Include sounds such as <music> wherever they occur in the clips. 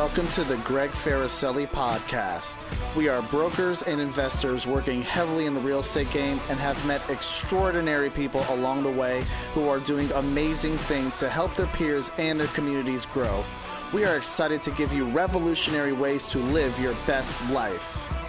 Welcome to the Greg Farricielli podcast. We are brokers and investors working heavily in the real estate game and have met extraordinary people along the way who are doing amazing things to help their peers and their communities grow. We are excited to give you revolutionary ways to live your best life.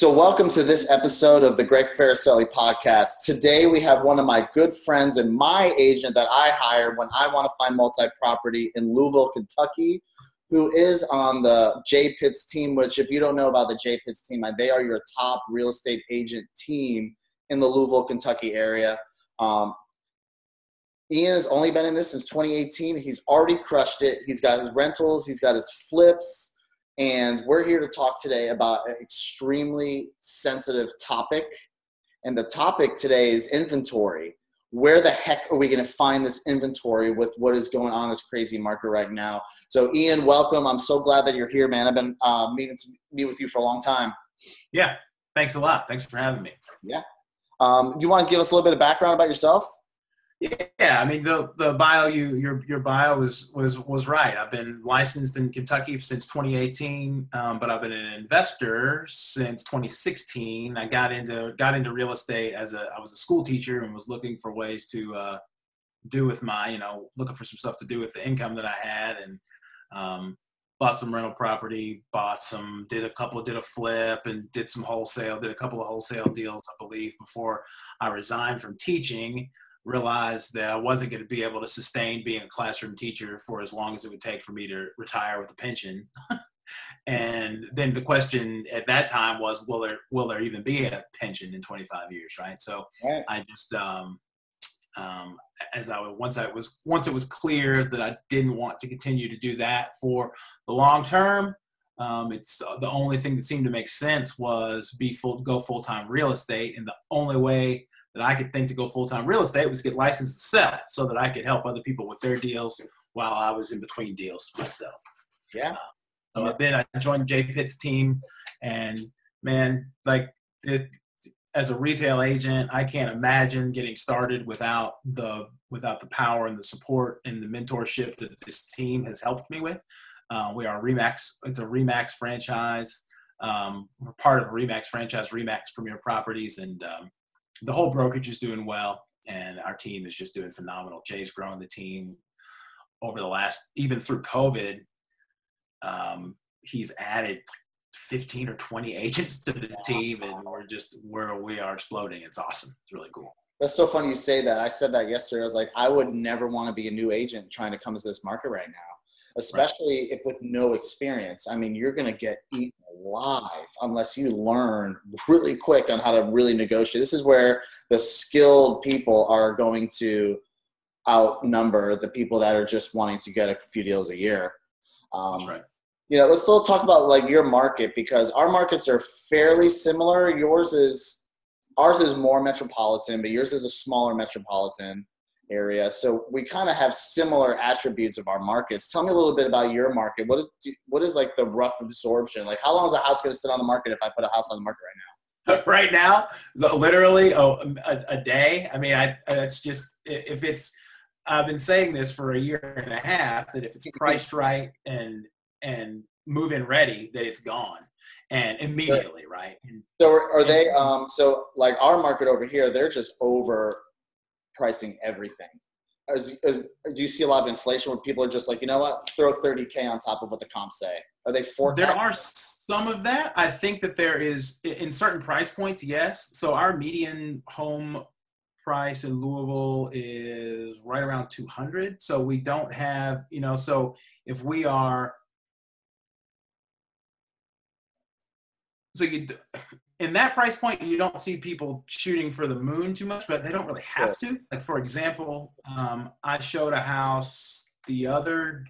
So, welcome to this episode of the Greg Farricielli podcast. Today, we have one of my good friends and my agent that I hire when I want to find multi property in Louisville, Kentucky, who is on the Jay Pitts team. Which, if you don't know about the Jay Pitts team, they are your top real estate agent team in the Louisville, Kentucky area. Um, Ian has only been in this since 2018. He's already crushed it. He's got his rentals, he's got his flips and we're here to talk today about an extremely sensitive topic. And the topic today is inventory. Where the heck are we going to find this inventory with what is going on in this crazy market right now? So, Ian, welcome. I'm so glad that you're here, man. I've been uh, meeting to meet with you for a long time. Yeah, thanks a lot. Thanks for having me. Yeah. Um, you want to give us a little bit of background about yourself? Yeah, I mean the the bio you your your bio was was was right. I've been licensed in Kentucky since 2018, um, but I've been an investor since 2016. I got into got into real estate as a I was a school teacher and was looking for ways to uh, do with my you know looking for some stuff to do with the income that I had and um, bought some rental property, bought some, did a couple, did a flip, and did some wholesale, did a couple of wholesale deals, I believe, before I resigned from teaching realized that I wasn't going to be able to sustain being a classroom teacher for as long as it would take for me to retire with a pension. <laughs> and then the question at that time was, will there will there even be a pension in 25 years, right? So right. I just um, um, as I once I was once it was clear that I didn't want to continue to do that for the long term. Um, it's uh, the only thing that seemed to make sense was be full go full time real estate, and the only way that I could think to go full time real estate was get licensed to sell so that I could help other people with their deals while I was in between deals myself. Yeah. Uh, so I've been, I joined Jay Pitts team and man, like it, as a retail agent, I can't imagine getting started without the, without the power and the support and the mentorship that this team has helped me with. Uh, we are Remax. It's a Remax franchise. Um, we're part of Remax franchise, Remax Premier Properties, and um, the whole brokerage is doing well, and our team is just doing phenomenal. Jay's growing the team over the last, even through COVID. Um, he's added 15 or 20 <laughs> agents to the team, and we're just where we are exploding. It's awesome. It's really cool. That's so funny you say that. I said that yesterday. I was like, I would never want to be a new agent trying to come to this market right now especially right. if with no experience. I mean, you're going to get eaten alive unless you learn really quick on how to really negotiate. This is where the skilled people are going to outnumber the people that are just wanting to get a few deals a year. Um, That's right. You know, let's still talk about like your market because our markets are fairly similar. Yours is ours is more metropolitan, but yours is a smaller metropolitan area. So we kind of have similar attributes of our markets. Tell me a little bit about your market. What is what is like the rough absorption? Like how long is a house going to sit on the market if I put a house on the market right now? <laughs> right now, literally, oh, a, a day. I mean, I it's just if it's. I've been saying this for a year and a half that if it's <laughs> priced right and and move in ready, that it's gone and immediately, right? So are, are they? Um, so like our market over here, they're just over pricing everything. As, uh, do you see a lot of inflation where people are just like, you know what, throw 30K on top of what the comps say? Are they for? There are some of that. I think that there is in certain price points, yes. So our median home price in Louisville is right around 200. So we don't have, you know, so if we are, so you, in that price point, you don't see people shooting for the moon too much, but they don't really have to. Like for example, um, I showed a house the other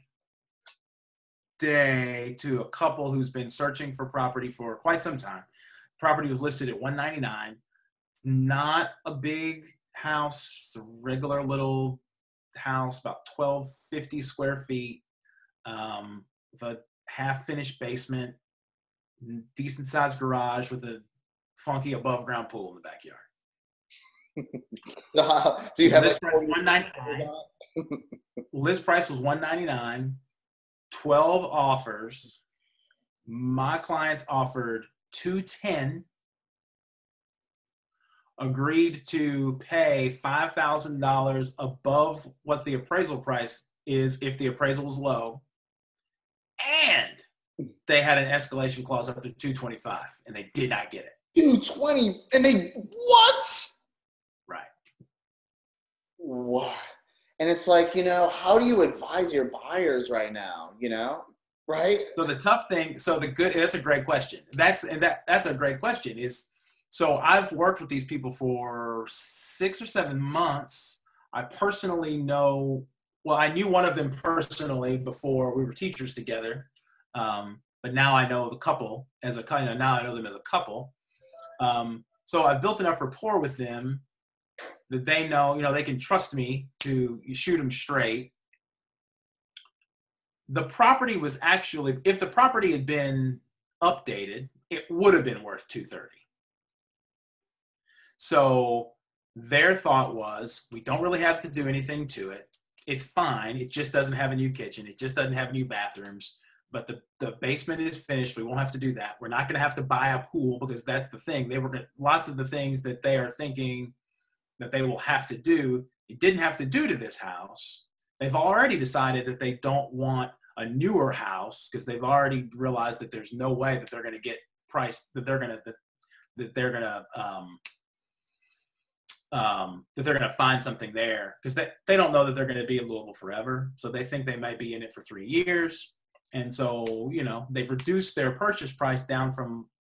day to a couple who's been searching for property for quite some time. Property was listed at 199. It's not a big house, a regular little house, about 1250 square feet, um, with a half finished basement, decent sized garage with a funky above ground pool in the backyard. <laughs> Do you have like, one ninety nine? <laughs> list price was 199 12 offers. My clients offered 210 agreed to pay $5000 above what the appraisal price is if the appraisal was low. And they had an escalation clause up to 225 and they did not get it 220 and they what? Right. What? And it's like you know how do you advise your buyers right now you know? Right? So the tough thing so the good that's a great question. That's and that that's a great question is so i've worked with these people for six or seven months. I personally know well i knew one of them personally before we were teachers together um, but now i know the couple as a kind of now i know them as a couple um, so i've built enough rapport with them that they know, you know, they can trust me to shoot them straight. The property was actually, if the property had been updated, it would have been worth 230. So their thought was, we don't really have to do anything to it. It's fine. It just doesn't have a new kitchen. It just doesn't have new bathrooms. But the, the basement is finished. We won't have to do that. We're not going to have to buy a pool because that's the thing. They were lots of the things that they are thinking that they will have to do, it didn't have to do to this house. They've already decided that they don't want a newer house because they've already realized that there's no way that they're going to get priced that they're going to that, that they're going to um, um, that they're going to find something there because they, they don't know that they're going to be in Louisville forever. So they think they might be in it for three years. And so, you know, they've reduced their purchase price down from